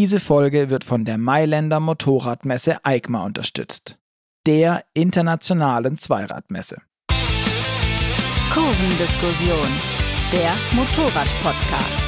Diese Folge wird von der Mailänder Motorradmesse EICMA unterstützt, der internationalen Zweiradmesse. Kurvendiskussion, der Motorrad-Podcast.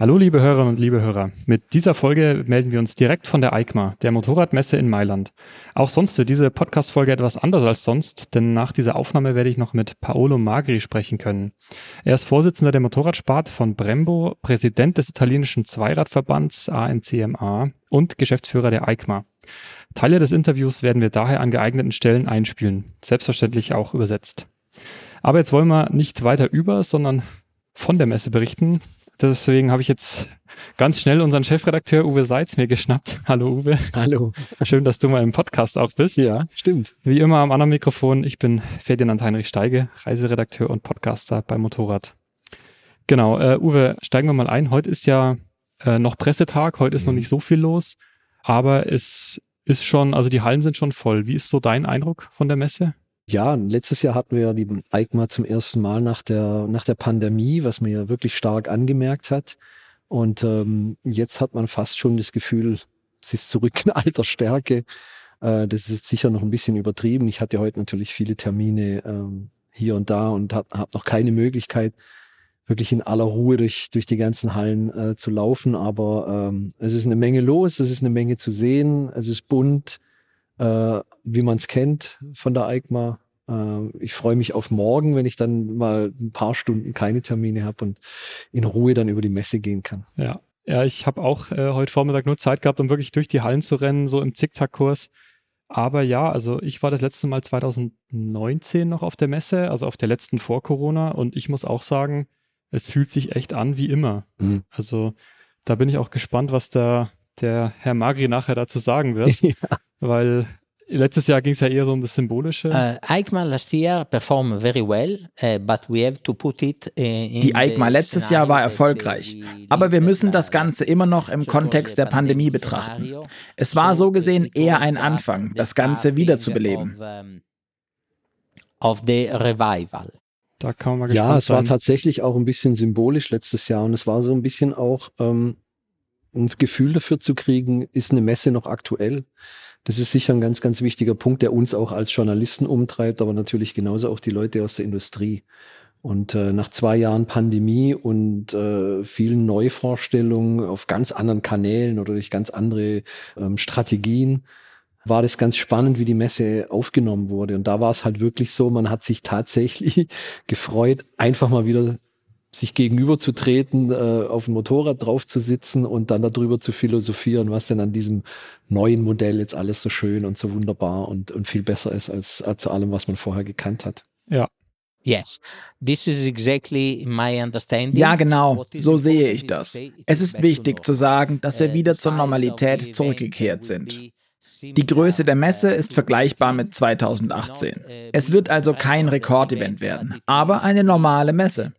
Hallo liebe Hörerinnen und liebe Hörer. Mit dieser Folge melden wir uns direkt von der EICMA, der Motorradmesse in Mailand. Auch sonst wird diese Podcast-Folge etwas anders als sonst, denn nach dieser Aufnahme werde ich noch mit Paolo Magri sprechen können. Er ist Vorsitzender der Motorradsparte von Brembo, Präsident des italienischen Zweiradverbands ANCMA und Geschäftsführer der EICMA. Teile des Interviews werden wir daher an geeigneten Stellen einspielen, selbstverständlich auch übersetzt. Aber jetzt wollen wir nicht weiter über, sondern von der Messe berichten. Deswegen habe ich jetzt ganz schnell unseren Chefredakteur Uwe Seitz mir geschnappt. Hallo Uwe. Hallo. Schön, dass du mal im Podcast auch bist. Ja, stimmt. Wie immer am anderen Mikrofon. Ich bin Ferdinand Heinrich Steige, Reiseredakteur und Podcaster bei Motorrad. Genau, äh, Uwe, steigen wir mal ein. Heute ist ja äh, noch Pressetag, heute ist mhm. noch nicht so viel los, aber es ist schon, also die Hallen sind schon voll. Wie ist so dein Eindruck von der Messe? Ja, letztes Jahr hatten wir ja die EICMA zum ersten Mal nach der, nach der Pandemie, was man ja wirklich stark angemerkt hat. Und ähm, jetzt hat man fast schon das Gefühl, es ist zurück in alter Stärke. Äh, das ist sicher noch ein bisschen übertrieben. Ich hatte heute natürlich viele Termine ähm, hier und da und habe hab noch keine Möglichkeit, wirklich in aller Ruhe durch, durch die ganzen Hallen äh, zu laufen. Aber ähm, es ist eine Menge los, es ist eine Menge zu sehen, es ist bunt äh, wie man es kennt von der EICMA. Äh, ich freue mich auf morgen, wenn ich dann mal ein paar Stunden keine Termine habe und in Ruhe dann über die Messe gehen kann. Ja, ja ich habe auch äh, heute Vormittag nur Zeit gehabt, um wirklich durch die Hallen zu rennen, so im Zickzackkurs. Aber ja, also ich war das letzte Mal 2019 noch auf der Messe, also auf der letzten vor Corona. Und ich muss auch sagen, es fühlt sich echt an wie immer. Mhm. Also da bin ich auch gespannt, was da der Herr Magri nachher dazu sagen wird. ja weil letztes Jahr ging es ja eher so um das Symbolische. Uh, EICMA last year performed very well, uh, but we have to put it uh, in Die EICMA letztes Jahr war erfolgreich, aber wir müssen das Ganze immer noch im Kontext der Pandemie betrachten. Es war so gesehen eher ein Anfang, das Ganze wiederzubeleben. Of the revival. Da kann man mal ja, es sein. war tatsächlich auch ein bisschen symbolisch letztes Jahr und es war so ein bisschen auch ähm, ein Gefühl dafür zu kriegen, ist eine Messe noch aktuell? Das ist sicher ein ganz, ganz wichtiger Punkt, der uns auch als Journalisten umtreibt, aber natürlich genauso auch die Leute aus der Industrie. Und äh, nach zwei Jahren Pandemie und äh, vielen Neuvorstellungen auf ganz anderen Kanälen oder durch ganz andere ähm, Strategien war das ganz spannend, wie die Messe aufgenommen wurde. Und da war es halt wirklich so, man hat sich tatsächlich gefreut, einfach mal wieder sich gegenüber zu treten, äh, auf dem Motorrad drauf zu sitzen und dann darüber zu philosophieren, was denn an diesem neuen Modell jetzt alles so schön und so wunderbar und, und viel besser ist als, als zu allem, was man vorher gekannt hat. Ja. Yes, this is exactly my understanding. Ja, genau, so sehe ich das. Es ist wichtig zu sagen, dass wir wieder zur Normalität zurückgekehrt sind. Die Größe der Messe ist vergleichbar mit 2018. Es wird also kein Rekordevent werden, aber eine normale Messe.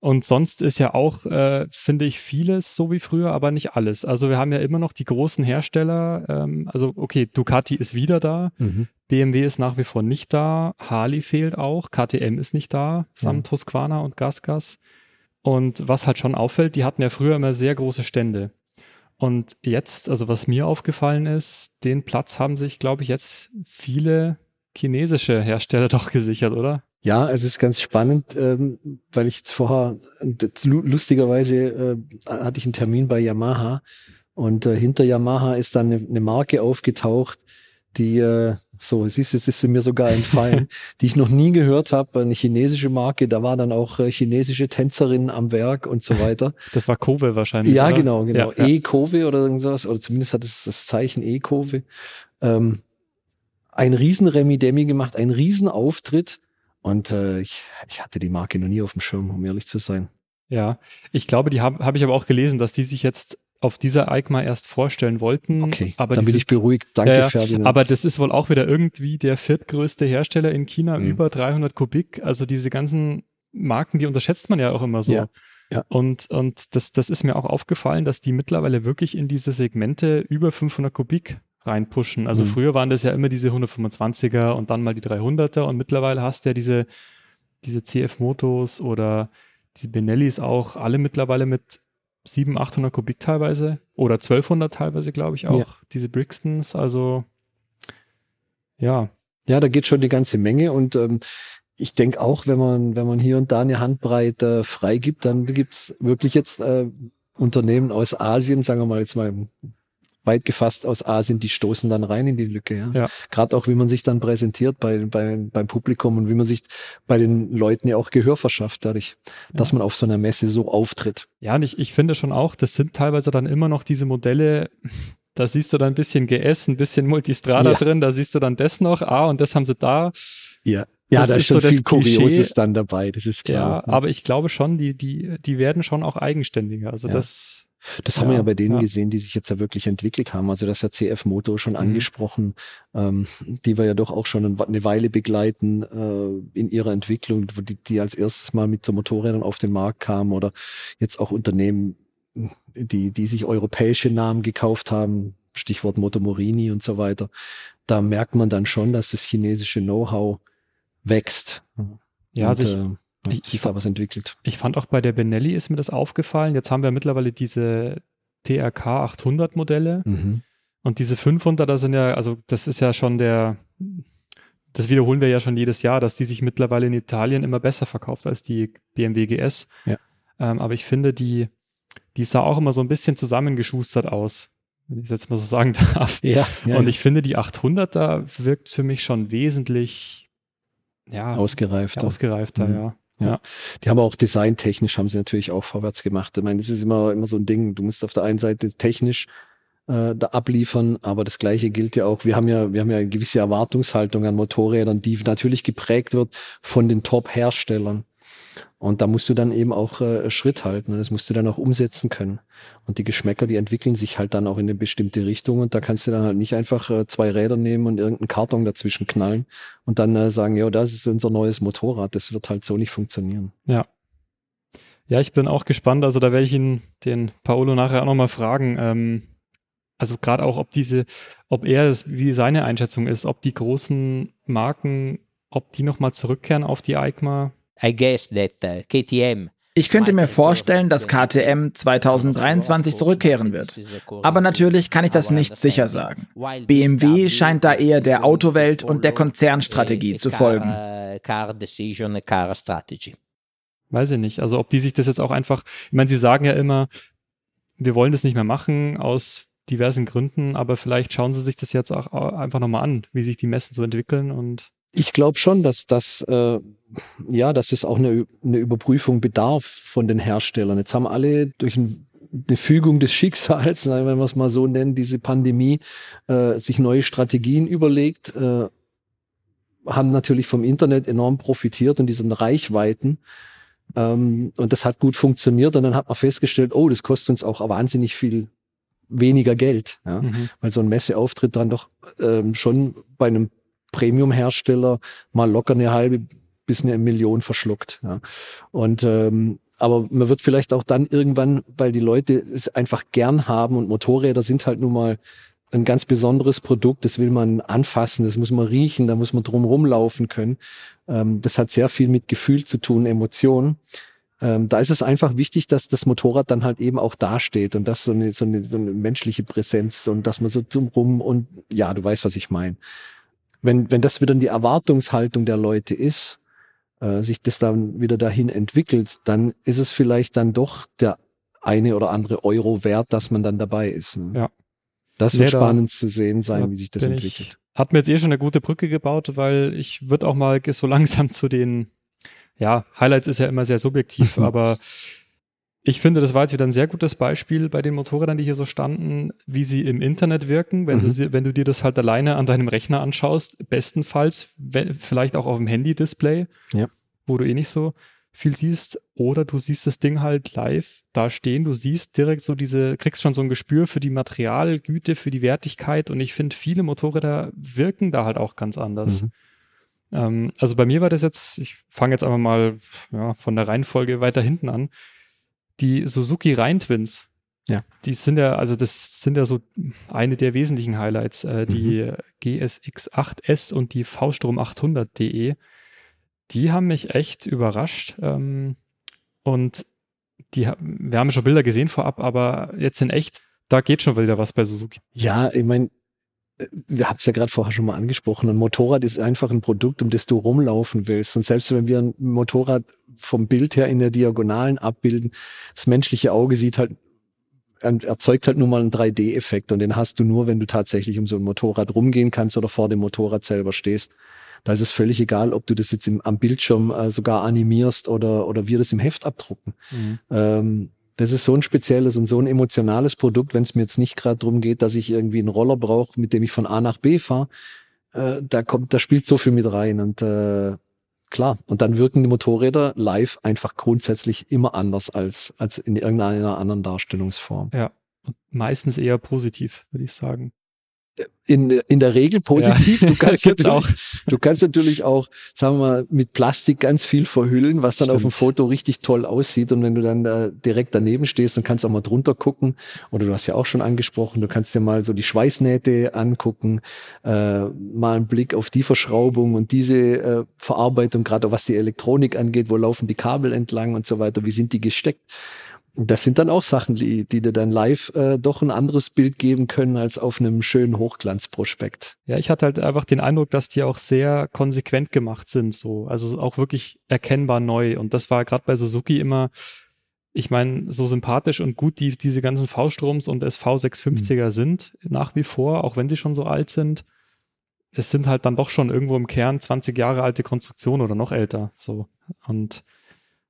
Und sonst ist ja auch, äh, finde ich, vieles so wie früher, aber nicht alles. Also wir haben ja immer noch die großen Hersteller. Ähm, also okay, Ducati ist wieder da. Mhm. BMW ist nach wie vor nicht da. Harley fehlt auch. KTM ist nicht da, samt mhm. Husqvarna und Gasgas. Und was halt schon auffällt, die hatten ja früher immer sehr große Stände. Und jetzt, also was mir aufgefallen ist, den Platz haben sich, glaube ich, jetzt viele chinesische Hersteller doch gesichert, oder? Ja, es ist ganz spannend, ähm, weil ich jetzt vorher, lustigerweise äh, hatte ich einen Termin bei Yamaha und äh, hinter Yamaha ist dann eine, eine Marke aufgetaucht, die, äh, so, es ist, es ist mir sogar entfallen, die ich noch nie gehört habe, eine chinesische Marke, da war dann auch äh, chinesische Tänzerinnen am Werk und so weiter. Das war Kowe wahrscheinlich. Ja, oder? genau, genau. Ja, E-Kowe oder irgendwas, oder zumindest hat es das Zeichen E-Kowe. Ähm, ein riesen Remi-Demi gemacht, ein riesen Auftritt und äh, ich, ich hatte die Marke noch nie auf dem Schirm, um ehrlich zu sein. Ja, ich glaube, die habe hab ich aber auch gelesen, dass die sich jetzt auf dieser EICMA erst vorstellen wollten. Okay, aber dann bin ich beruhigt. Danke, äh, Ferdinand. Aber das ist wohl auch wieder irgendwie der viertgrößte Hersteller in China, mhm. über 300 Kubik. Also diese ganzen Marken, die unterschätzt man ja auch immer so. Ja. Ja. Und, und das, das ist mir auch aufgefallen, dass die mittlerweile wirklich in diese Segmente über 500 Kubik reinpushen. Also mhm. früher waren das ja immer diese 125er und dann mal die 300er und mittlerweile hast du ja diese, diese CF-Motos oder die Benellis auch alle mittlerweile mit 700, 800 Kubik teilweise oder 1200 teilweise, glaube ich auch. Ja. Diese Brixtons, also ja. Ja, da geht schon die ganze Menge und ähm, ich denke auch, wenn man, wenn man hier und da eine Handbreite äh, freigibt, dann gibt's wirklich jetzt äh, Unternehmen aus Asien, sagen wir mal jetzt mal weit gefasst aus Asien, die stoßen dann rein in die Lücke. Ja. ja. Gerade auch, wie man sich dann präsentiert bei, bei, beim Publikum und wie man sich bei den Leuten ja auch Gehör verschafft, dadurch, ja. dass man auf so einer Messe so auftritt. Ja, und ich, ich finde schon auch, das sind teilweise dann immer noch diese Modelle, da siehst du dann ein bisschen GS, ein bisschen Multistrada ja. drin, da siehst du dann das noch, ah, und das haben sie da. Ja. Ja, das da ist schon so viel Kurioses dann dabei, das ist klar. Ja, aber ich glaube schon, die, die, die werden schon auch eigenständiger. Also das, das ja, haben wir ja bei denen ja. gesehen, die sich jetzt ja wirklich entwickelt haben. Also das hat CF Moto schon mhm. angesprochen, ähm, die wir ja doch auch schon eine Weile begleiten äh, in ihrer Entwicklung, die, die als erstes mal mit so Motorrädern auf den Markt kamen oder jetzt auch Unternehmen, die, die sich europäische Namen gekauft haben, Stichwort Moto Morini und so weiter. Da merkt man dann schon, dass das chinesische Know-how wächst. Ja, und, also ich, ich, sich da was entwickelt. Ich fand auch bei der Benelli ist mir das aufgefallen. Jetzt haben wir mittlerweile diese TRK 800 Modelle mhm. und diese 500, da sind ja, also das ist ja schon der, das wiederholen wir ja schon jedes Jahr, dass die sich mittlerweile in Italien immer besser verkauft als die BMW GS. Ja. Ähm, aber ich finde, die, die sah auch immer so ein bisschen zusammengeschustert aus, wenn ich es jetzt mal so sagen darf. Ja, ja und ich finde, die 800er wirkt für mich schon wesentlich ja, ausgereifter. Ausgereifter, mhm. ja. Ja. Die haben auch designtechnisch haben sie natürlich auch vorwärts gemacht. Ich meine, das ist immer, immer so ein Ding. Du musst auf der einen Seite technisch äh, da abliefern, aber das Gleiche gilt ja auch. Wir haben ja, wir haben ja eine gewisse Erwartungshaltung an Motorrädern, die natürlich geprägt wird von den Top-Herstellern. Und da musst du dann eben auch äh, Schritt halten und das musst du dann auch umsetzen können. Und die Geschmäcker, die entwickeln sich halt dann auch in eine bestimmte Richtung und da kannst du dann halt nicht einfach äh, zwei Räder nehmen und irgendeinen Karton dazwischen knallen und dann äh, sagen, ja, das ist unser neues Motorrad. Das wird halt so nicht funktionieren. Ja. Ja, ich bin auch gespannt. Also da werde ich ihn, den Paolo nachher auch nochmal fragen. Ähm, also gerade auch, ob diese, ob er es, wie seine Einschätzung ist, ob die großen Marken, ob die nochmal zurückkehren auf die EICMA I guess that uh, KTM ich könnte mir vorstellen, dass KTM 2023 zurückkehren wird. Aber natürlich kann ich das nicht sicher sagen. BMW scheint da eher der Autowelt und der Konzernstrategie zu folgen. Weiß ich nicht. Also ob die sich das jetzt auch einfach, ich meine, sie sagen ja immer, wir wollen das nicht mehr machen aus diversen Gründen, aber vielleicht schauen sie sich das jetzt auch einfach nochmal an, wie sich die Messen so entwickeln und ich glaube schon, dass das äh, ja, dass es auch eine, eine Überprüfung bedarf von den Herstellern. Jetzt haben alle durch ein, eine Fügung des Schicksals, wenn wir es mal so nennen, diese Pandemie, äh, sich neue Strategien überlegt, äh, haben natürlich vom Internet enorm profitiert und diesen Reichweiten. Ähm, und das hat gut funktioniert. Und dann hat man festgestellt, oh, das kostet uns auch wahnsinnig viel weniger Geld. Ja? Mhm. Weil so ein Messeauftritt dann doch ähm, schon bei einem Premium-Hersteller mal locker eine halbe bis eine Million verschluckt. Ja. Und ähm, aber man wird vielleicht auch dann irgendwann, weil die Leute es einfach gern haben und Motorräder sind halt nun mal ein ganz besonderes Produkt, das will man anfassen, das muss man riechen, da muss man drum rumlaufen können. Ähm, das hat sehr viel mit Gefühl zu tun, Emotionen. Ähm, da ist es einfach wichtig, dass das Motorrad dann halt eben auch dasteht und das so eine, so eine, so eine menschliche Präsenz und dass man so zum rum und ja, du weißt, was ich meine wenn, wenn das wieder die Erwartungshaltung der Leute ist, äh, sich das dann wieder dahin entwickelt, dann ist es vielleicht dann doch der eine oder andere Euro wert, dass man dann dabei ist. Ne? Ja. Das wird Leder, spannend zu sehen sein, wie sich das entwickelt. hat mir jetzt eh schon eine gute Brücke gebaut, weil ich würde auch mal so langsam zu den, ja, Highlights ist ja immer sehr subjektiv, aber ich finde, das war jetzt wieder ein sehr gutes Beispiel bei den Motorrädern, die hier so standen, wie sie im Internet wirken. Wenn, mhm. du, wenn du dir das halt alleine an deinem Rechner anschaust, bestenfalls wenn, vielleicht auch auf dem Handy-Display, ja. wo du eh nicht so viel siehst. Oder du siehst das Ding halt live da stehen. Du siehst direkt so diese, kriegst schon so ein Gespür für die Materialgüte, für die Wertigkeit. Und ich finde, viele Motorräder wirken da halt auch ganz anders. Mhm. Ähm, also bei mir war das jetzt, ich fange jetzt einfach mal ja, von der Reihenfolge weiter hinten an die Suzuki Rhein Twins. Ja. Die sind ja, also das sind ja so eine der wesentlichen Highlights, äh, die mhm. GSX 8S und die V-Strom 800.de. Die haben mich echt überrascht. Ähm, und die, wir haben schon Bilder gesehen vorab, aber jetzt in echt, da geht schon wieder was bei Suzuki. Ja, ich meine, wir haben es ja gerade vorher schon mal angesprochen, ein Motorrad ist einfach ein Produkt, um das du rumlaufen willst. Und selbst wenn wir ein Motorrad vom Bild her in der Diagonalen abbilden, das menschliche Auge sieht halt, erzeugt halt nur mal einen 3D-Effekt und den hast du nur, wenn du tatsächlich um so ein Motorrad rumgehen kannst oder vor dem Motorrad selber stehst. Da ist es völlig egal, ob du das jetzt im, am Bildschirm äh, sogar animierst oder, oder wir das im Heft abdrucken. Mhm. Ähm, das ist so ein spezielles und so ein emotionales Produkt, wenn es mir jetzt nicht gerade darum geht, dass ich irgendwie einen Roller brauche, mit dem ich von A nach B fahre. Äh, da kommt, da spielt so viel mit rein und äh, klar. Und dann wirken die Motorräder live einfach grundsätzlich immer anders als als in irgendeiner anderen Darstellungsform. Ja, und meistens eher positiv, würde ich sagen in, in der Regel positiv. Ja. Du, kannst natürlich, auch. du kannst natürlich auch, sagen wir mal, mit Plastik ganz viel verhüllen, was dann Stimmt. auf dem Foto richtig toll aussieht. Und wenn du dann da direkt daneben stehst und kannst auch mal drunter gucken, oder du hast ja auch schon angesprochen, du kannst dir mal so die Schweißnähte angucken, äh, mal einen Blick auf die Verschraubung und diese äh, Verarbeitung, gerade was die Elektronik angeht, wo laufen die Kabel entlang und so weiter, wie sind die gesteckt das sind dann auch Sachen, die, die dir dann live äh, doch ein anderes Bild geben können als auf einem schönen Hochglanzprospekt. Ja, ich hatte halt einfach den Eindruck, dass die auch sehr konsequent gemacht sind, so. Also auch wirklich erkennbar neu. Und das war gerade bei Suzuki immer, ich meine, so sympathisch und gut die, diese ganzen V-Stroms und SV650er mhm. sind nach wie vor, auch wenn sie schon so alt sind. Es sind halt dann doch schon irgendwo im Kern 20 Jahre alte Konstruktionen oder noch älter, so. Und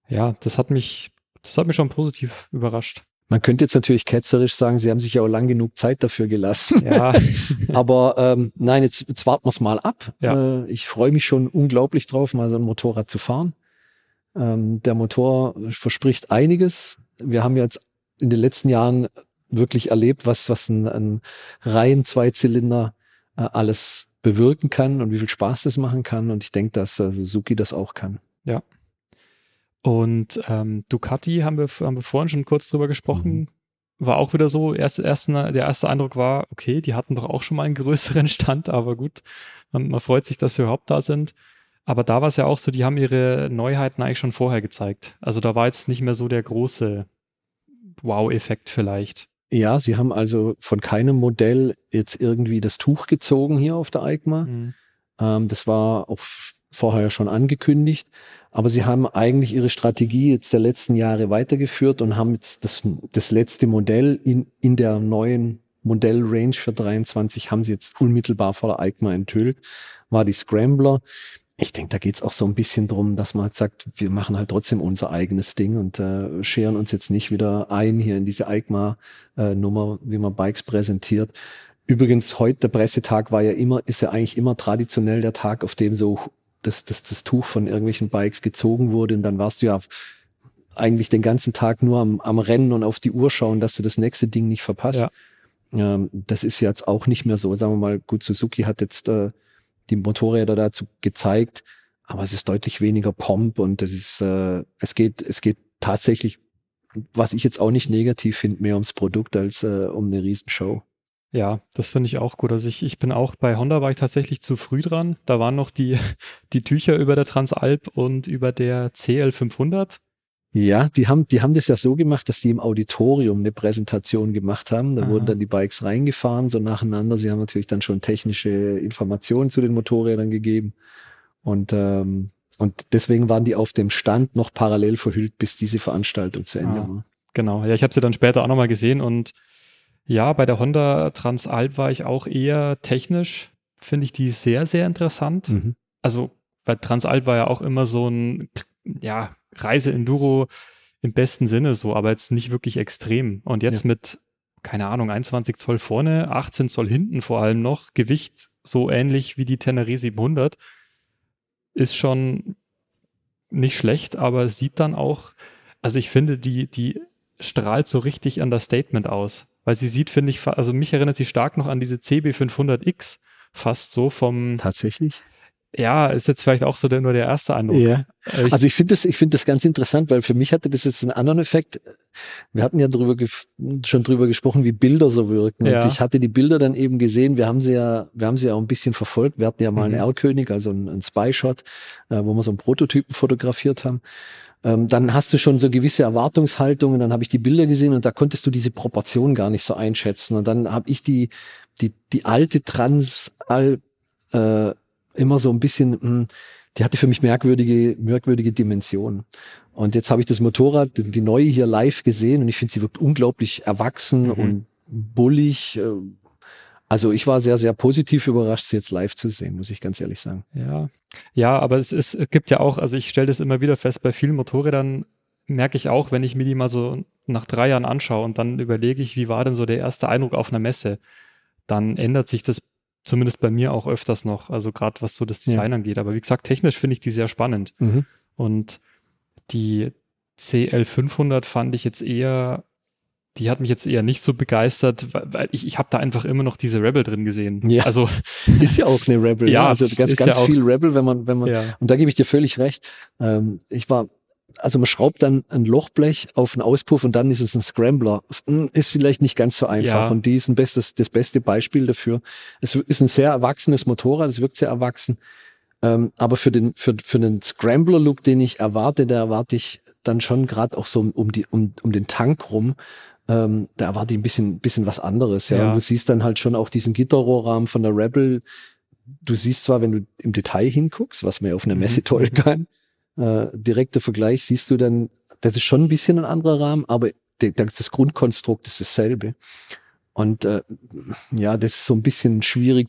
ja, das hat mich das hat mich schon positiv überrascht. Man könnte jetzt natürlich ketzerisch sagen, sie haben sich ja auch lang genug Zeit dafür gelassen. Ja. Aber ähm, nein, jetzt, jetzt warten wir es mal ab. Ja. Äh, ich freue mich schon unglaublich drauf, mal so ein Motorrad zu fahren. Ähm, der Motor verspricht einiges. Wir haben jetzt in den letzten Jahren wirklich erlebt, was, was ein, ein Reihen Zweizylinder äh, alles bewirken kann und wie viel Spaß das machen kann. Und ich denke, dass äh, Suzuki das auch kann. Ja, und ähm, Ducati haben wir, haben wir vorhin schon kurz drüber gesprochen. Mhm. War auch wieder so, erst, erst, der erste Eindruck war, okay, die hatten doch auch schon mal einen größeren Stand, aber gut, man, man freut sich, dass sie überhaupt da sind. Aber da war es ja auch so, die haben ihre Neuheiten eigentlich schon vorher gezeigt. Also da war jetzt nicht mehr so der große Wow-Effekt vielleicht. Ja, sie haben also von keinem Modell jetzt irgendwie das Tuch gezogen hier auf der EICMA. Mhm. Ähm, das war auch vorher schon angekündigt. Aber sie haben eigentlich ihre Strategie jetzt der letzten Jahre weitergeführt und haben jetzt das, das letzte Modell in, in der neuen Modellrange für 23 haben sie jetzt unmittelbar vor der EICMA enthüllt, war die Scrambler. Ich denke, da geht's auch so ein bisschen drum, dass man halt sagt, wir machen halt trotzdem unser eigenes Ding und äh, scheren uns jetzt nicht wieder ein hier in diese EICMA-Nummer, äh, wie man Bikes präsentiert. Übrigens, heute der Pressetag war ja immer, ist ja eigentlich immer traditionell der Tag, auf dem so das, das, das Tuch von irgendwelchen Bikes gezogen wurde und dann warst du ja eigentlich den ganzen Tag nur am, am Rennen und auf die Uhr schauen, dass du das nächste Ding nicht verpasst. Ja. Ähm, das ist jetzt auch nicht mehr so. Sagen wir mal, gut, Suzuki hat jetzt äh, die Motorräder dazu gezeigt, aber es ist deutlich weniger Pomp und es ist, äh, es geht, es geht tatsächlich, was ich jetzt auch nicht negativ finde, mehr ums Produkt als äh, um eine Riesenshow. Ja, das finde ich auch gut. Also ich, ich bin auch bei Honda war ich tatsächlich zu früh dran. Da waren noch die, die Tücher über der Transalp und über der CL500. Ja, die haben, die haben das ja so gemacht, dass sie im Auditorium eine Präsentation gemacht haben. Da Aha. wurden dann die Bikes reingefahren, so nacheinander. Sie haben natürlich dann schon technische Informationen zu den Motorrädern gegeben. Und, ähm, und deswegen waren die auf dem Stand noch parallel verhüllt, bis diese Veranstaltung zu Ende ah, war. Genau. Ja, ich habe sie dann später auch nochmal gesehen und ja, bei der Honda Transalp war ich auch eher technisch, finde ich die sehr, sehr interessant. Mhm. Also bei Transalp war ja auch immer so ein, ja, Reise-Enduro im besten Sinne so, aber jetzt nicht wirklich extrem. Und jetzt ja. mit, keine Ahnung, 21 Zoll vorne, 18 Zoll hinten vor allem noch, Gewicht so ähnlich wie die Tenere 700, ist schon nicht schlecht, aber sieht dann auch, also ich finde, die, die strahlt so richtig an das Statement aus weil sie sieht, finde ich, also mich erinnert sie stark noch an diese CB500X, fast so vom. Tatsächlich? Ja, ist jetzt vielleicht auch so der, nur der erste Eindruck. Ja. Äh, ich, also ich finde das, ich finde das ganz interessant, weil für mich hatte das jetzt einen anderen Effekt. Wir hatten ja drüber schon drüber gesprochen, wie Bilder so wirken. Ja. Und ich hatte die Bilder dann eben gesehen. Wir haben sie ja, wir haben sie ja auch ein bisschen verfolgt. Wir hatten ja mal mhm. einen R-König, also einen, einen Spy-Shot, äh, wo wir so einen Prototypen fotografiert haben. Ähm, dann hast du schon so gewisse Erwartungshaltungen. Dann habe ich die Bilder gesehen und da konntest du diese Proportion gar nicht so einschätzen. Und dann habe ich die, die, die alte Transal äh, immer so ein bisschen, hm, die hatte für mich merkwürdige, merkwürdige Dimensionen. Und jetzt habe ich das Motorrad, die neue hier live gesehen und ich finde, sie wirkt unglaublich erwachsen mhm. und bullig. Äh, also ich war sehr, sehr positiv überrascht, sie jetzt live zu sehen, muss ich ganz ehrlich sagen. Ja, ja, aber es, ist, es gibt ja auch, also ich stelle das immer wieder fest, bei vielen Motorrädern merke ich auch, wenn ich mir die mal so nach drei Jahren anschaue und dann überlege ich, wie war denn so der erste Eindruck auf einer Messe, dann ändert sich das zumindest bei mir auch öfters noch, also gerade was so das Design ja. angeht. Aber wie gesagt, technisch finde ich die sehr spannend. Mhm. Und die CL500 fand ich jetzt eher, die hat mich jetzt eher nicht so begeistert, weil ich, ich habe da einfach immer noch diese Rebel drin gesehen. Ja. Also ist ja auch eine Rebel. ja, ne? also ganz, ganz ja viel Rebel, wenn man, wenn man, ja. und da gebe ich dir völlig recht. Ähm, ich war also man schraubt dann ein Lochblech auf einen Auspuff und dann ist es ein Scrambler. Hm, ist vielleicht nicht ganz so einfach. Ja. Und die ist ein bestes, das beste Beispiel dafür. Es ist ein sehr erwachsenes Motorrad, es wirkt sehr erwachsen. Ähm, aber für den, für, für den Scrambler-Look, den ich erwarte, da erwarte ich dann schon gerade auch so um, die, um, um den Tank rum, ähm, da erwarte ich ein bisschen, bisschen was anderes. Ja. ja. Und du siehst dann halt schon auch diesen Gitterrohrrahmen von der Rebel. Du siehst zwar, wenn du im Detail hinguckst, was man ja auf einer Messe mhm. toll kann, äh, direkter Vergleich, siehst du dann, das ist schon ein bisschen ein anderer Rahmen, aber das Grundkonstrukt ist dasselbe. Und äh, ja, das ist so ein bisschen schwierig,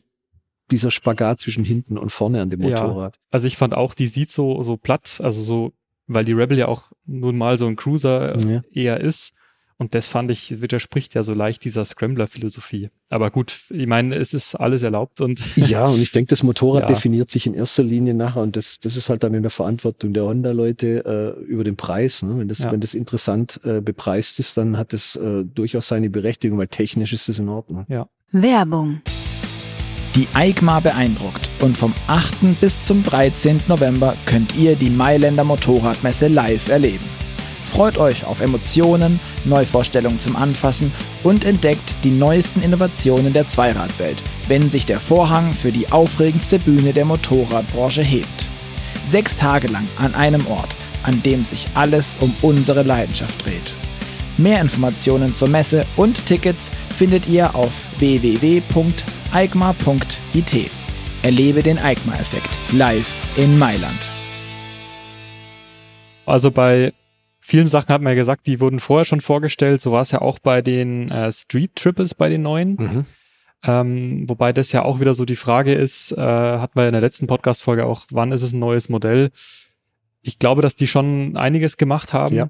dieser Spagat zwischen hinten und vorne an dem Motorrad. Ja, also ich fand auch, die sieht so, so platt, also so, weil die Rebel ja auch nun mal so ein Cruiser äh, ja. eher ist. Und das fand ich, widerspricht ja so leicht dieser Scrambler-Philosophie. Aber gut, ich meine, es ist alles erlaubt und. Ja, und ich denke, das Motorrad ja. definiert sich in erster Linie nachher und das, das ist halt dann in der Verantwortung der Honda-Leute äh, über den Preis. Ne? Wenn, das, ja. wenn das interessant äh, bepreist ist, dann hat es äh, durchaus seine Berechtigung, weil technisch ist es in Ordnung. Ja. Werbung. Die EICMA beeindruckt und vom 8. bis zum 13. November könnt ihr die Mailänder Motorradmesse live erleben. Freut euch auf Emotionen, Neuvorstellungen zum Anfassen und entdeckt die neuesten Innovationen der Zweiradwelt, wenn sich der Vorhang für die aufregendste Bühne der Motorradbranche hebt. Sechs Tage lang an einem Ort, an dem sich alles um unsere Leidenschaft dreht. Mehr Informationen zur Messe und Tickets findet ihr auf www.eikma.it. Erlebe den EICMA-Effekt live in Mailand. Also bei vielen Sachen hat man ja gesagt, die wurden vorher schon vorgestellt. So war es ja auch bei den äh, Street Triples bei den neuen. Mhm. Ähm, wobei das ja auch wieder so die Frage ist, äh, hat man in der letzten Podcast-Folge auch, wann ist es ein neues Modell? Ich glaube, dass die schon einiges gemacht haben. Ja.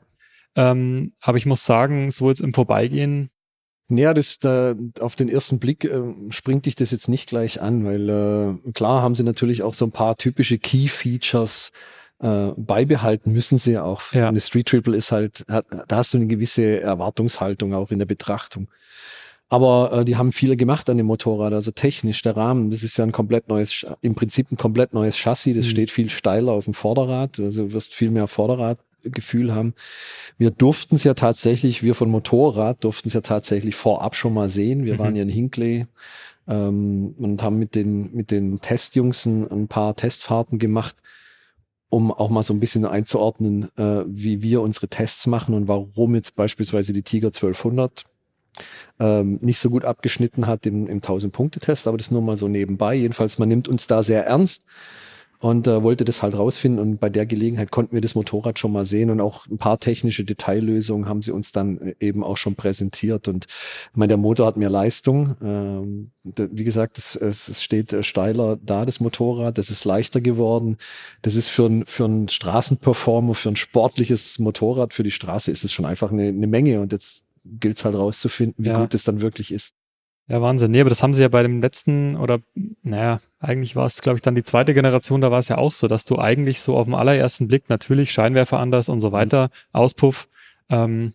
Ähm, aber ich muss sagen, so jetzt im Vorbeigehen. Naja, das da auf den ersten Blick äh, springt dich das jetzt nicht gleich an, weil äh, klar haben sie natürlich auch so ein paar typische Key Features äh, beibehalten müssen sie auch. Ja. Eine Street Triple ist halt, hat, da hast du eine gewisse Erwartungshaltung auch in der Betrachtung. Aber äh, die haben viele gemacht an dem Motorrad, also technisch, der Rahmen, das ist ja ein komplett neues, im Prinzip ein komplett neues Chassis, das mhm. steht viel steiler auf dem Vorderrad, also du wirst viel mehr Vorderradgefühl haben. Wir durften es ja tatsächlich, wir von Motorrad durften es ja tatsächlich vorab schon mal sehen. Wir mhm. waren ja in Hinkley ähm, und haben mit den, mit den Testjungs ein paar Testfahrten gemacht um auch mal so ein bisschen einzuordnen, äh, wie wir unsere Tests machen und warum jetzt beispielsweise die Tiger 1200 ähm, nicht so gut abgeschnitten hat im, im 1000-Punkte-Test, aber das nur mal so nebenbei. Jedenfalls, man nimmt uns da sehr ernst und äh, wollte das halt rausfinden und bei der Gelegenheit konnten wir das Motorrad schon mal sehen und auch ein paar technische Detaillösungen haben sie uns dann äh, eben auch schon präsentiert und ich meine, der Motor hat mehr Leistung. Ähm, wie gesagt, es, es steht äh, steiler da, das Motorrad, das ist leichter geworden. Das ist für ein, für ein Straßenperformer, für ein sportliches Motorrad, für die Straße ist es schon einfach eine, eine Menge und jetzt gilt es halt rauszufinden, wie ja. gut es dann wirklich ist. Ja, Wahnsinn. Nee, aber das haben sie ja bei dem letzten oder, naja, eigentlich war es, glaube ich, dann die zweite Generation, da war es ja auch so, dass du eigentlich so auf den allerersten Blick natürlich Scheinwerfer anders und so weiter, Auspuff, ähm,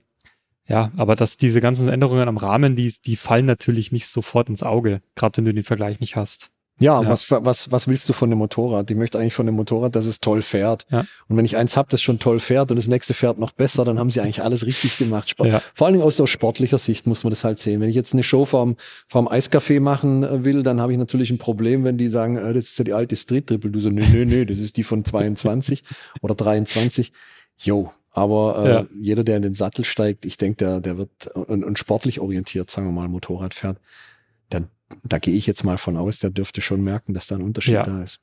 ja, aber dass diese ganzen Änderungen am Rahmen, die, die fallen natürlich nicht sofort ins Auge, gerade wenn du den Vergleich nicht hast. Ja, ja, Was, was, was willst du von dem Motorrad? Ich möchte eigentlich von dem Motorrad, dass es toll fährt. Ja. Und wenn ich eins habe, das schon toll fährt und das nächste fährt noch besser, dann haben sie eigentlich alles richtig gemacht. Sport. Ja. Vor allen Dingen aus, aus sportlicher Sicht muss man das halt sehen. Wenn ich jetzt eine Show vorm, vorm Eiscafé machen äh, will, dann habe ich natürlich ein Problem, wenn die sagen, äh, das ist ja die alte Street Triple. Du so, nö, nö, nö, das ist die von 22 oder 23. Jo, aber äh, ja. jeder, der in den Sattel steigt, ich denke, der, der wird und, und sportlich orientiert, sagen wir mal, Motorrad fährt, dann da gehe ich jetzt mal von aus, der dürfte schon merken, dass da ein Unterschied ja. da ist.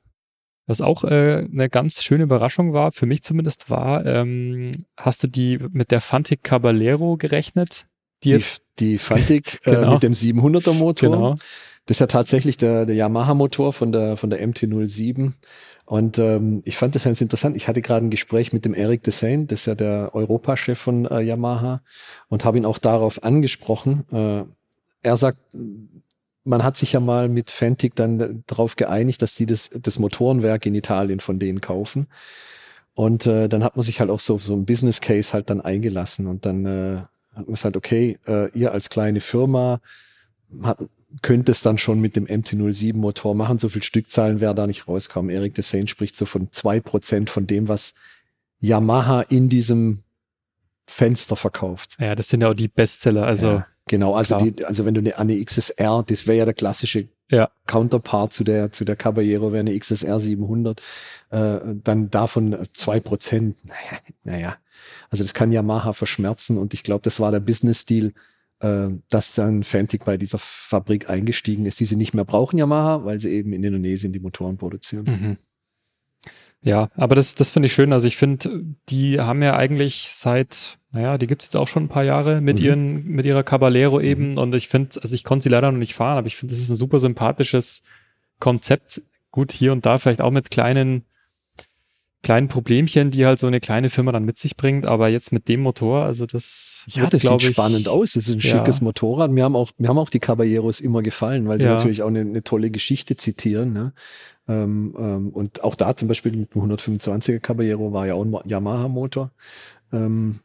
Was auch äh, eine ganz schöne Überraschung war, für mich zumindest war, ähm, hast du die mit der Fantic Caballero gerechnet? Die, die, die Fantic äh, genau. mit dem 700er Motor. Genau. Das ist ja tatsächlich der, der Yamaha-Motor von der, von der MT-07. Und ähm, ich fand das ganz interessant. Ich hatte gerade ein Gespräch mit dem Eric Desain, das ist ja der Europachef von äh, Yamaha, und habe ihn auch darauf angesprochen. Äh, er sagt, man hat sich ja mal mit Fantic dann darauf geeinigt, dass die das, das Motorenwerk in Italien von denen kaufen. Und äh, dann hat man sich halt auch so so ein Business Case halt dann eingelassen und dann äh, hat man gesagt, okay, äh, ihr als kleine Firma hat, könnt es dann schon mit dem MT-07 Motor machen. So viel Stückzahlen wäre da nicht rauskommen. Eric Desane spricht so von zwei Prozent von dem, was Yamaha in diesem Fenster verkauft. Ja, das sind ja auch die Bestseller. Also ja. Genau, also die, also wenn du eine, eine XSR, das wäre ja der klassische ja. Counterpart zu der zu der Caballero, wäre eine XSR 700, äh, dann davon zwei Prozent. Naja, naja, also das kann Yamaha verschmerzen und ich glaube, das war der Business-Deal, äh, dass dann Fantic bei dieser Fabrik eingestiegen ist, die sie nicht mehr brauchen Yamaha, weil sie eben in Indonesien die Motoren produzieren. Mhm. Ja, aber das, das finde ich schön. Also ich finde, die haben ja eigentlich seit, naja, die gibt's jetzt auch schon ein paar Jahre mit mhm. ihren, mit ihrer Caballero eben. Mhm. Und ich finde, also ich konnte sie leider noch nicht fahren, aber ich finde, das ist ein super sympathisches Konzept. Gut, hier und da vielleicht auch mit kleinen, kleinen Problemchen, die halt so eine kleine Firma dann mit sich bringt, aber jetzt mit dem Motor, also das ja, wird, das sieht ich, spannend aus. Das ist ein ja. schickes Motorrad. Mir haben auch mir haben auch die Caballeros immer gefallen, weil sie ja. natürlich auch eine, eine, tolle Geschichte zitieren. Ne? Ähm, ähm, und auch da zum Beispiel mit dem 125er Caballero war ja auch ein Yamaha-Motor. Ähm,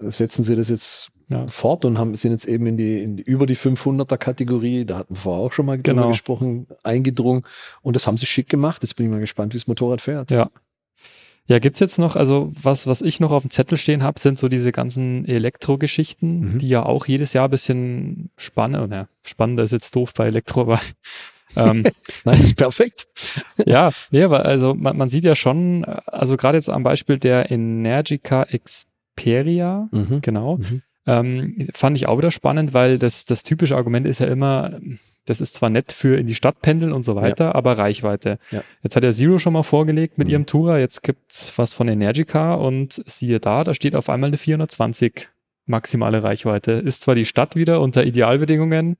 setzen sie das jetzt ja. fort und haben, sind jetzt eben in die, in die über die 500er Kategorie, da hatten wir vorher auch schon mal genau. drüber gesprochen, eingedrungen. Und das haben sie schick gemacht. Jetzt bin ich mal gespannt, wie das Motorrad fährt. Ja. Ja, gibt's jetzt noch, also was, was ich noch auf dem Zettel stehen habe, sind so diese ganzen Elektrogeschichten, mhm. die ja auch jedes Jahr ein bisschen spannend, oder spannender ist jetzt doof bei Elektro, aber ähm, Nein, ist perfekt. ja, nee, aber also man, man sieht ja schon, also gerade jetzt am Beispiel der Energica Xperia, mhm. genau, mhm. Ähm, fand ich auch wieder spannend, weil das, das typische Argument ist ja immer, das ist zwar nett für in die Stadt pendeln und so weiter, ja. aber Reichweite. Ja. Jetzt hat der Zero schon mal vorgelegt mit mhm. ihrem Tourer, jetzt gibt's was von Energica und siehe da, da steht auf einmal eine 420 maximale Reichweite. Ist zwar die Stadt wieder unter Idealbedingungen,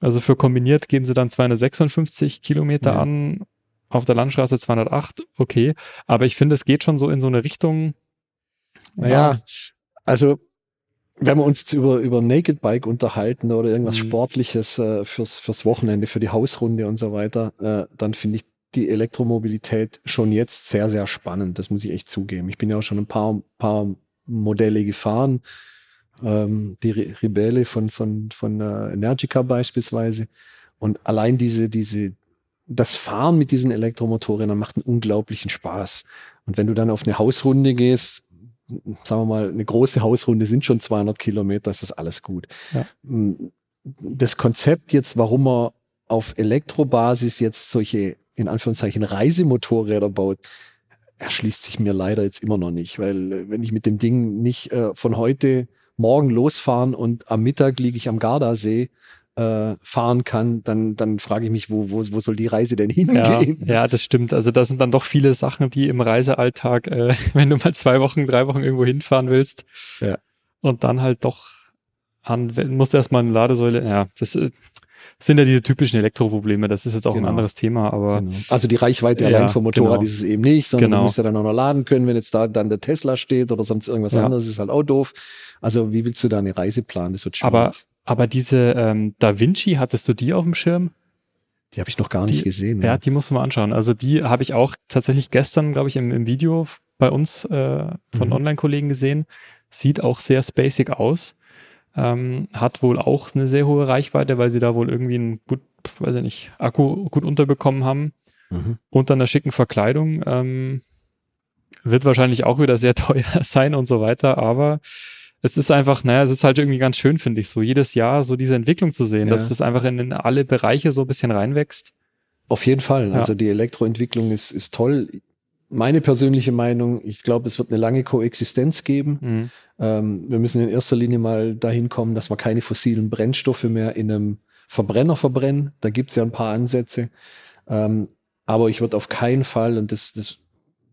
also für kombiniert geben sie dann 256 Kilometer ja. an, auf der Landstraße 208, okay. Aber ich finde, es geht schon so in so eine Richtung. Naja, also wenn wir uns jetzt über, über Naked Bike unterhalten oder irgendwas mhm. Sportliches äh, fürs, fürs Wochenende, für die Hausrunde und so weiter, äh, dann finde ich die Elektromobilität schon jetzt sehr, sehr spannend. Das muss ich echt zugeben. Ich bin ja auch schon ein paar, paar Modelle gefahren ähm, die Re Rebelle von, von, von äh, Energica beispielsweise. Und allein diese, diese, das Fahren mit diesen Elektromotorrädern macht einen unglaublichen Spaß. Und wenn du dann auf eine Hausrunde gehst, sagen wir mal, eine große Hausrunde sind schon 200 Kilometer, das ist alles gut. Ja. Mm, das Konzept jetzt, warum man auf Elektrobasis jetzt solche, in Anführungszeichen, Reisemotorräder baut, erschließt sich mir leider jetzt immer noch nicht, weil äh, wenn ich mit dem Ding nicht äh, von heute morgen losfahren und am Mittag liege ich am Gardasee äh, fahren kann, dann, dann frage ich mich, wo, wo, wo soll die Reise denn hingehen? Ja, ja, das stimmt. Also da sind dann doch viele Sachen, die im Reisealltag, äh, wenn du mal zwei Wochen, drei Wochen irgendwo hinfahren willst ja. und dann halt doch an, musst erstmal eine Ladesäule, ja, das äh, sind ja diese typischen Elektroprobleme. Das ist jetzt auch genau. ein anderes Thema, aber. Genau. Also die Reichweite ja, allein vom Motorrad genau. ist es eben nicht, sondern genau. du musst ja dann auch noch laden können, wenn jetzt da dann der Tesla steht oder sonst irgendwas ja. anderes, ist halt auch doof. Also wie willst du da eine Reise planen? Das wird schwierig. Aber, aber diese ähm, Da Vinci, hattest du die auf dem Schirm? Die habe ich noch gar nicht die, gesehen. Ja, die musst du mal anschauen. Also die habe ich auch tatsächlich gestern, glaube ich, im, im Video bei uns äh, von mhm. Online-Kollegen gesehen. Sieht auch sehr spacig aus. Ähm, hat wohl auch eine sehr hohe Reichweite, weil sie da wohl irgendwie ein gut weiß ich nicht, Akku gut unterbekommen haben mhm. und dann einer schicken Verkleidung. Ähm, wird wahrscheinlich auch wieder sehr teuer sein und so weiter, aber es ist einfach, naja, es ist halt irgendwie ganz schön, finde ich, so jedes Jahr so diese Entwicklung zu sehen, ja. dass es einfach in, in, alle Bereiche so ein bisschen reinwächst. Auf jeden Fall. Ja. Also die Elektroentwicklung ist, ist toll. Meine persönliche Meinung, ich glaube, es wird eine lange Koexistenz geben. Mhm. Ähm, wir müssen in erster Linie mal dahin kommen, dass wir keine fossilen Brennstoffe mehr in einem Verbrenner verbrennen. Da gibt es ja ein paar Ansätze. Ähm, aber ich würde auf keinen Fall, und das, das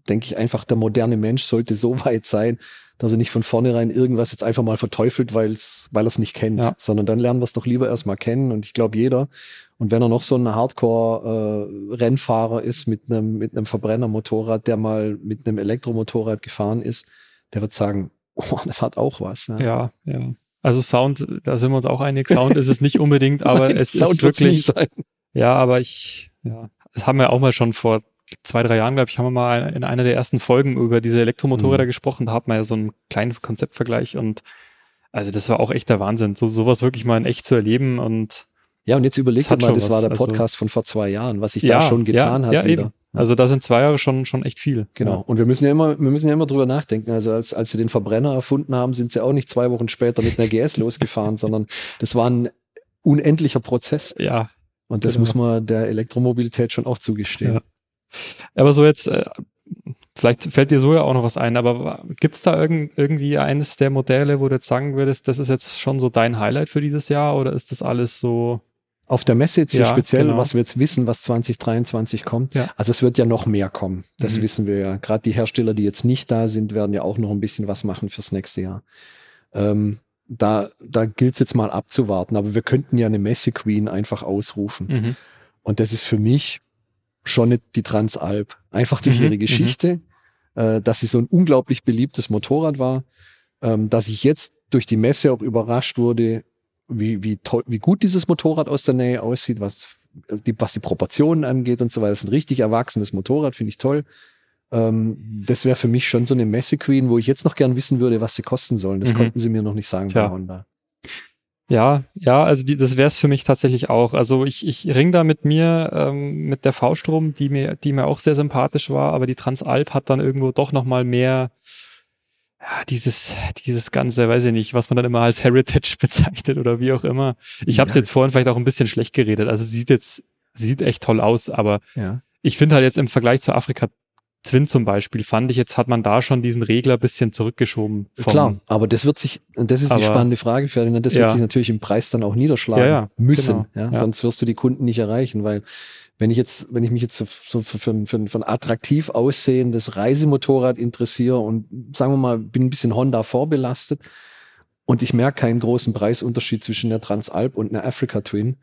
denke ich einfach, der moderne Mensch sollte so weit sein, dass er nicht von vornherein irgendwas jetzt einfach mal verteufelt, weil's, weil er es nicht kennt, ja. sondern dann lernen wir es doch lieber erstmal kennen. Und ich glaube, jeder, und wenn er noch so ein Hardcore-Rennfahrer äh, ist mit einem mit einem Verbrennermotorrad, der mal mit einem Elektromotorrad gefahren ist, der wird sagen, oh, das hat auch was. Ja, ja. ja. Also Sound, da sind wir uns auch einig. Sound ist es nicht unbedingt, aber Nein, es Sound ist wirklich. Ja, aber ich, ja, das haben wir auch mal schon vor zwei, drei Jahren, glaube ich, haben wir mal in einer der ersten Folgen über diese Elektromotorräder mhm. gesprochen. Da hat man ja so einen kleinen Konzeptvergleich und also das war auch echt der Wahnsinn, so sowas wirklich mal in echt zu erleben und ja, und jetzt überlegt mal, das was. war der also Podcast also, von vor zwei Jahren, was sich ja, da schon getan ja, hat. Ja, wieder. Eben. Also da sind zwei Jahre schon, schon echt viel. Genau. Ja. Und wir müssen ja immer, wir müssen ja immer drüber nachdenken. Also als, als sie den Verbrenner erfunden haben, sind sie auch nicht zwei Wochen später mit einer GS losgefahren, sondern das war ein unendlicher Prozess. Ja. Und das genau. muss man der Elektromobilität schon auch zugestehen. Aber so jetzt, äh, vielleicht fällt dir so ja auch noch was ein, aber gibt's da irgend, irgendwie eines der Modelle, wo du jetzt sagen würdest, das ist jetzt schon so dein Highlight für dieses Jahr oder ist das alles so? Auf der Messe jetzt ja, speziell, genau. was wir jetzt wissen, was 2023 kommt. Ja. Also es wird ja noch mehr kommen. Das mhm. wissen wir ja. Gerade die Hersteller, die jetzt nicht da sind, werden ja auch noch ein bisschen was machen fürs nächste Jahr. Ähm, da da gilt es jetzt mal abzuwarten. Aber wir könnten ja eine Messe Queen einfach ausrufen. Mhm. Und das ist für mich schon nicht die Transalp. Einfach durch mhm, ihre mhm. Geschichte, äh, dass sie so ein unglaublich beliebtes Motorrad war, ähm, dass ich jetzt durch die Messe auch überrascht wurde, wie, wie, toll, wie gut dieses Motorrad aus der Nähe aussieht, was die, was die Proportionen angeht und so weiter. Das ist ein richtig erwachsenes Motorrad, finde ich toll. Ähm, das wäre für mich schon so eine Messe-Queen, wo ich jetzt noch gern wissen würde, was sie kosten sollen. Das mhm. konnten sie mir noch nicht sagen Tja. bei Honda. Ja, ja, also die, das wäre es für mich tatsächlich auch. Also ich, ich ring da mit mir, ähm, mit der V-Strom, die mir, die mir auch sehr sympathisch war, aber die Transalp hat dann irgendwo doch nochmal mehr ja, dieses, dieses ganze, weiß ich nicht, was man dann immer als Heritage bezeichnet oder wie auch immer. Ich habe es jetzt vorhin vielleicht auch ein bisschen schlecht geredet. Also sieht jetzt, sieht echt toll aus, aber ja. ich finde halt jetzt im Vergleich zu Afrika Twin zum Beispiel, fand ich, jetzt hat man da schon diesen Regler bisschen zurückgeschoben. Klar, aber das wird sich, und das ist aber, die spannende Frage, Ferdinand, das ja. wird sich natürlich im Preis dann auch niederschlagen ja, ja, müssen. Genau, ja, Sonst wirst du die Kunden nicht erreichen, weil wenn ich jetzt, wenn ich mich jetzt so, so für, für, für, für ein attraktiv aussehendes Reisemotorrad interessiere und sagen wir mal, bin ein bisschen Honda vorbelastet und ich merke keinen großen Preisunterschied zwischen der Transalp und einer Africa Twin,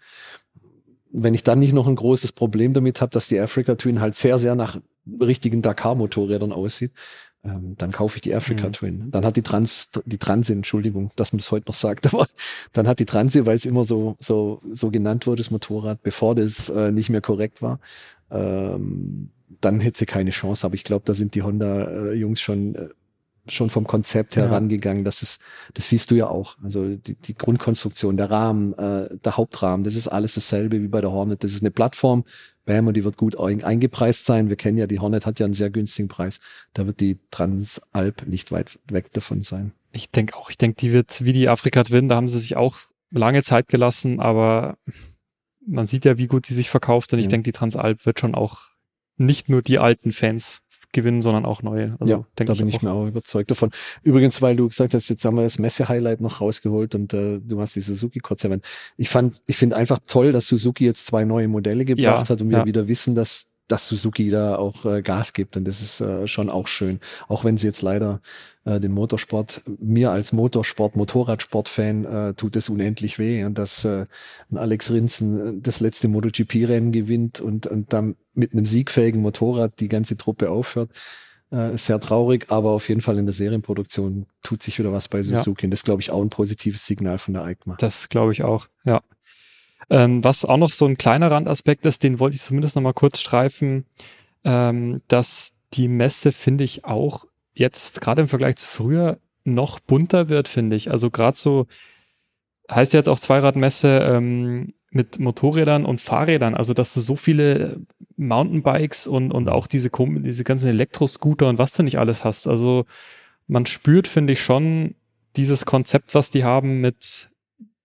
wenn ich dann nicht noch ein großes Problem damit habe, dass die Africa Twin halt sehr, sehr nach richtigen Dakar-Motorrädern aussieht, ähm, dann kaufe ich die Africa mhm. Twin. Dann hat die Trans, die Transi, Entschuldigung, dass man das heute noch sagt, aber dann hat die Transi, weil es immer so, so, so genannt wurde, das Motorrad, bevor das äh, nicht mehr korrekt war, ähm, dann hätte sie keine Chance. Aber ich glaube, da sind die Honda-Jungs schon äh, schon vom Konzept her ja. rangegangen. Das ist, das siehst du ja auch. Also die, die Grundkonstruktion, der Rahmen, äh, der Hauptrahmen, das ist alles dasselbe wie bei der Hornet. Das ist eine Plattform, bam, und die wird gut eingepreist sein. Wir kennen ja, die Hornet hat ja einen sehr günstigen Preis. Da wird die Transalp nicht weit weg davon sein. Ich denke auch, ich denke, die wird wie die Afrika Twin, da haben sie sich auch lange Zeit gelassen, aber man sieht ja, wie gut die sich verkauft und ich denke, die Transalp wird schon auch nicht nur die alten Fans gewinnen, sondern auch neue. Also, ja, da bin ich, ich mir auch überzeugt davon. Übrigens, weil du gesagt hast, jetzt haben wir das Messe-Highlight noch rausgeholt und äh, du hast die Suzuki kurz erwähnt. Ich fand, ich finde einfach toll, dass Suzuki jetzt zwei neue Modelle gebracht ja, hat und wir ja. wieder wissen, dass dass Suzuki da auch äh, Gas gibt und das ist äh, schon auch schön. Auch wenn sie jetzt leider äh, den Motorsport, mir als Motorsport, Motorradsport-Fan äh, tut es unendlich weh und dass äh, Alex Rinsen äh, das letzte MotoGP-Rennen gewinnt und, und dann mit einem siegfähigen Motorrad die ganze Truppe aufhört. Äh, ist sehr traurig, aber auf jeden Fall in der Serienproduktion tut sich wieder was bei Suzuki. Ja. Und das glaube ich auch ein positives Signal von der EICMA. Das glaube ich auch, ja. Ähm, was auch noch so ein kleiner Randaspekt ist, den wollte ich zumindest noch mal kurz streifen, ähm, dass die Messe, finde ich, auch jetzt gerade im Vergleich zu früher noch bunter wird, finde ich. Also gerade so, heißt jetzt auch Zweiradmesse, ähm, mit Motorrädern und Fahrrädern. Also, dass du so viele Mountainbikes und, und auch diese, diese ganzen Elektroscooter und was du nicht alles hast. Also, man spürt, finde ich, schon dieses Konzept, was die haben mit,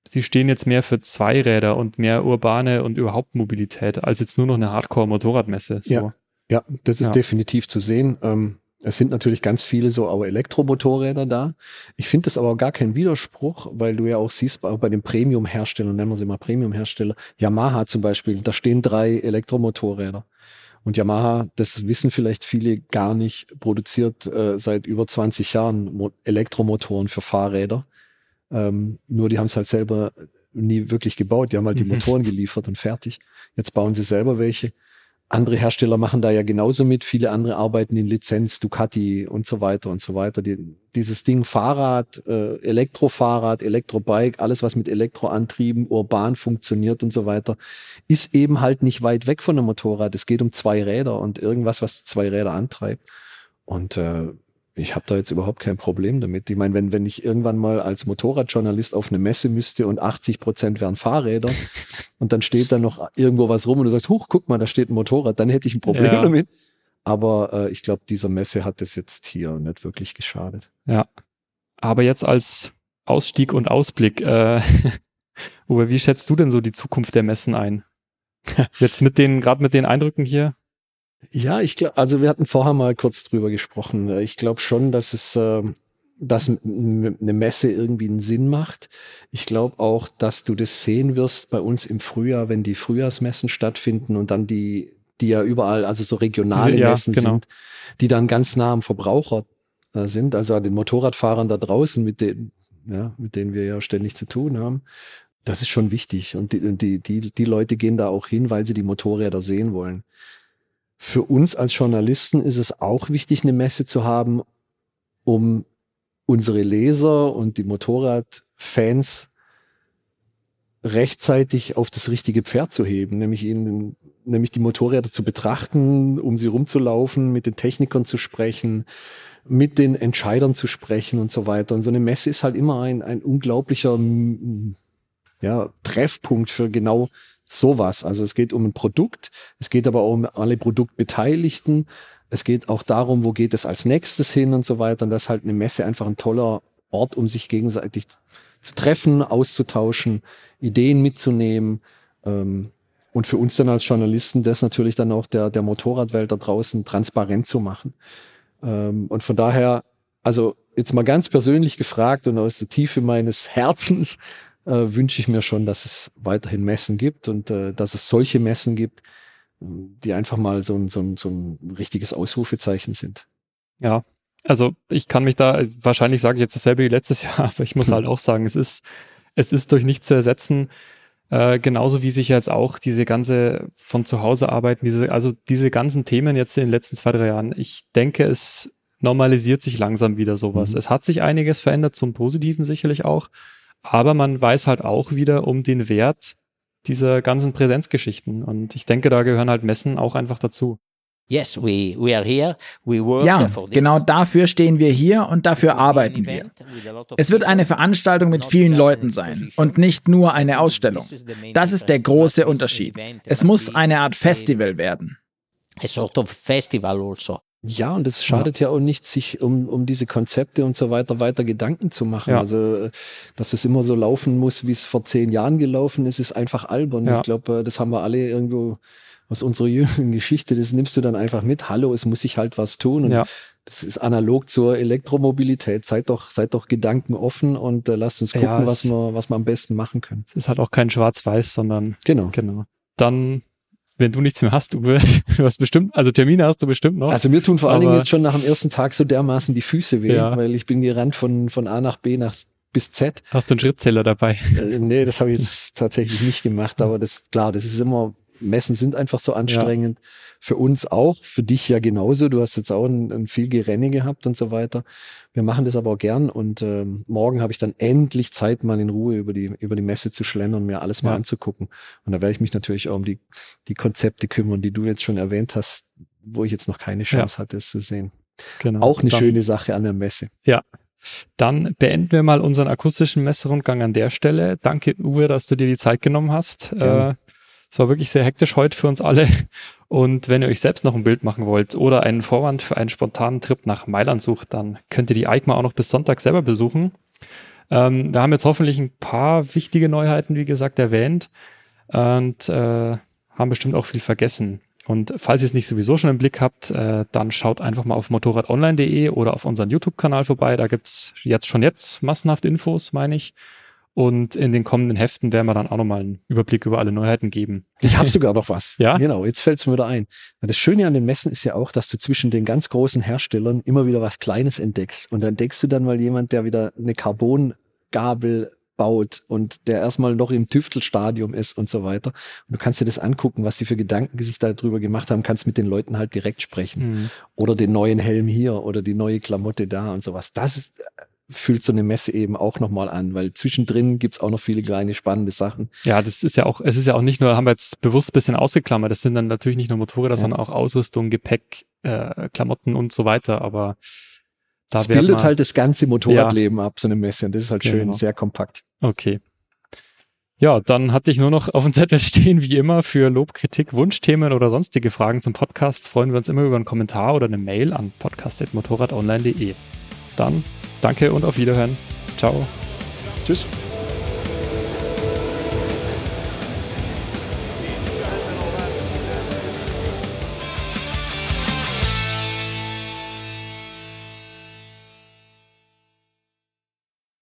sie stehen jetzt mehr für Zweiräder und mehr urbane und überhaupt Mobilität, als jetzt nur noch eine Hardcore-Motorradmesse. So. Ja, ja, das ist ja. definitiv zu sehen. Ähm, es sind natürlich ganz viele so auch Elektromotorräder da. Ich finde das aber gar kein Widerspruch, weil du ja auch siehst, auch bei den Premium-Herstellern, nennen wir sie mal Premium-Hersteller, Yamaha zum Beispiel, da stehen drei Elektromotorräder. Und Yamaha, das wissen vielleicht viele gar nicht, produziert äh, seit über 20 Jahren Mo Elektromotoren für Fahrräder. Ähm, nur die haben es halt selber nie wirklich gebaut. Die haben halt die mhm. Motoren geliefert und fertig. Jetzt bauen sie selber welche. Andere Hersteller machen da ja genauso mit. Viele andere arbeiten in Lizenz, Ducati und so weiter und so weiter. Die, dieses Ding Fahrrad, äh, Elektrofahrrad, Elektrobike, alles was mit Elektroantrieben urban funktioniert und so weiter, ist eben halt nicht weit weg von einem Motorrad. Es geht um zwei Räder und irgendwas, was zwei Räder antreibt. Und äh, ich habe da jetzt überhaupt kein Problem damit. Ich meine, wenn, wenn ich irgendwann mal als Motorradjournalist auf eine Messe müsste und 80 Prozent wären Fahrräder und dann steht da noch irgendwo was rum und du sagst, huch, guck mal, da steht ein Motorrad, dann hätte ich ein Problem ja. damit. Aber äh, ich glaube, dieser Messe hat es jetzt hier nicht wirklich geschadet. Ja. Aber jetzt als Ausstieg und Ausblick, äh, Uwe, wie schätzt du denn so die Zukunft der Messen ein? Jetzt mit den, gerade mit den Eindrücken hier? Ja, ich glaube, also wir hatten vorher mal kurz drüber gesprochen. Ich glaube schon, dass es, äh, dass eine Messe irgendwie einen Sinn macht. Ich glaube auch, dass du das sehen wirst bei uns im Frühjahr, wenn die Frühjahrsmessen stattfinden und dann die, die ja überall, also so regionale ja, Messen genau. sind, die dann ganz nah am Verbraucher äh, sind, also an den Motorradfahrern da draußen, mit denen, ja, mit denen wir ja ständig zu tun haben. Das ist schon wichtig. Und die, die, die, die Leute gehen da auch hin, weil sie die Motorräder sehen wollen. Für uns als Journalisten ist es auch wichtig, eine Messe zu haben, um unsere Leser und die Motorradfans rechtzeitig auf das richtige Pferd zu heben, nämlich ihnen, nämlich die Motorräder zu betrachten, um sie rumzulaufen, mit den Technikern zu sprechen, mit den Entscheidern zu sprechen und so weiter. Und so eine Messe ist halt immer ein, ein unglaublicher ja, Treffpunkt für genau sowas. Also es geht um ein Produkt, es geht aber auch um alle Produktbeteiligten, es geht auch darum, wo geht es als nächstes hin und so weiter. Und das ist halt eine Messe einfach ein toller Ort, um sich gegenseitig zu treffen, auszutauschen, Ideen mitzunehmen. Ähm, und für uns dann als Journalisten das natürlich dann auch der, der Motorradwelt da draußen transparent zu machen. Ähm, und von daher, also jetzt mal ganz persönlich gefragt und aus der Tiefe meines Herzens, äh, wünsche ich mir schon, dass es weiterhin Messen gibt und äh, dass es solche Messen gibt, die einfach mal so ein, so ein, so ein richtiges Ausrufezeichen sind. Ja, also ich kann mich da, wahrscheinlich sage ich jetzt dasselbe wie letztes Jahr, aber ich muss halt auch sagen, es ist, es ist durch nichts zu ersetzen. Äh, genauso wie sich jetzt auch diese ganze von zu Hause arbeiten, diese, also diese ganzen Themen jetzt in den letzten zwei, drei Jahren. Ich denke, es normalisiert sich langsam wieder sowas. Mhm. Es hat sich einiges verändert, zum Positiven sicherlich auch. Aber man weiß halt auch wieder um den Wert dieser ganzen Präsenzgeschichten. Und ich denke, da gehören halt Messen auch einfach dazu. Yes, we, we are here. We work ja, genau dafür stehen wir hier und dafür arbeiten wir. Es wird eine Veranstaltung mit vielen Leuten sein und nicht nur eine Ausstellung. Das ist der große Unterschied. Es muss eine Art Festival werden. A sort of festival also. Ja, und es schadet ja. ja. auch nicht, sich um, um diese Konzepte und so weiter weiter Gedanken zu machen. Ja. Also, dass es immer so laufen muss, wie es vor zehn Jahren gelaufen ist, ist einfach albern. Ja. Ich glaube, äh, das haben wir alle irgendwo aus unserer jüngeren Geschichte. Das nimmst du dann einfach mit. Hallo, es muss sich halt was tun. Und das ist analog zur Elektromobilität. Seid doch, seid doch Gedanken offen und äh, lasst uns gucken, was wir, was wir am besten machen können. Es ist halt auch kein Schwarz-Weiß, sondern genau. genau. Dann wenn du nichts mehr hast, du hast bestimmt, also Termine hast du bestimmt noch. Also mir tun vor allen Dingen jetzt schon nach dem ersten Tag so dermaßen die Füße weh, ja. weil ich bin gerannt von, von A nach B nach bis Z. Hast du einen Schrittzähler dabei? Äh, nee, das habe ich jetzt tatsächlich nicht gemacht, aber das klar, das ist immer Messen sind einfach so anstrengend. Ja. Für uns auch, für dich ja genauso. Du hast jetzt auch ein, ein viel Gerenne gehabt und so weiter. Wir machen das aber auch gern und äh, morgen habe ich dann endlich Zeit, mal in Ruhe über die, über die Messe zu schlendern und mir alles mal ja. anzugucken. Und da werde ich mich natürlich auch um die, die Konzepte kümmern, die du jetzt schon erwähnt hast, wo ich jetzt noch keine Chance ja. hatte, es zu sehen. Genau. Auch eine dann, schöne Sache an der Messe. Ja, Dann beenden wir mal unseren akustischen Messerundgang an der Stelle. Danke, Uwe, dass du dir die Zeit genommen hast. Äh, es war wirklich sehr hektisch heute für uns alle. Und wenn ihr euch selbst noch ein Bild machen wollt oder einen Vorwand für einen spontanen Trip nach Mailand sucht, dann könnt ihr die EICMA auch noch bis Sonntag selber besuchen. Ähm, wir haben jetzt hoffentlich ein paar wichtige Neuheiten, wie gesagt, erwähnt und äh, haben bestimmt auch viel vergessen. Und falls ihr es nicht sowieso schon im Blick habt, äh, dann schaut einfach mal auf motorradonline.de oder auf unseren YouTube-Kanal vorbei. Da gibt's jetzt schon jetzt massenhaft Infos, meine ich. Und in den kommenden Heften werden wir dann auch nochmal einen Überblick über alle Neuheiten geben. Ich habe sogar noch was. Ja? Genau, jetzt fällt es mir wieder ein. Das Schöne an den Messen ist ja auch, dass du zwischen den ganz großen Herstellern immer wieder was Kleines entdeckst. Und dann entdeckst du dann mal jemand, der wieder eine Carbongabel baut und der erstmal noch im Tüftelstadium ist und so weiter. Und du kannst dir das angucken, was die für Gedanken sich darüber gemacht haben, kannst mit den Leuten halt direkt sprechen. Mhm. Oder den neuen Helm hier oder die neue Klamotte da und sowas. Das ist, fühlt so eine Messe eben auch nochmal an, weil zwischendrin gibt's auch noch viele kleine spannende Sachen. Ja, das ist ja auch, es ist ja auch nicht nur, haben wir jetzt bewusst bisschen ausgeklammert, das sind dann natürlich nicht nur Motorräder, ja. sondern auch Ausrüstung, Gepäck, äh, Klamotten und so weiter, aber das bildet halt das ganze Motorradleben ja. ab, so eine Messe. Und das ist halt schön, genau. sehr kompakt. Okay. Ja, dann hatte ich nur noch auf dem Zettel stehen, wie immer, für Lob, Kritik, Wunschthemen oder sonstige Fragen zum Podcast freuen wir uns immer über einen Kommentar oder eine Mail an podcast.motorradonline.de. Dann danke und auf Wiederhören. Ciao. Tschüss.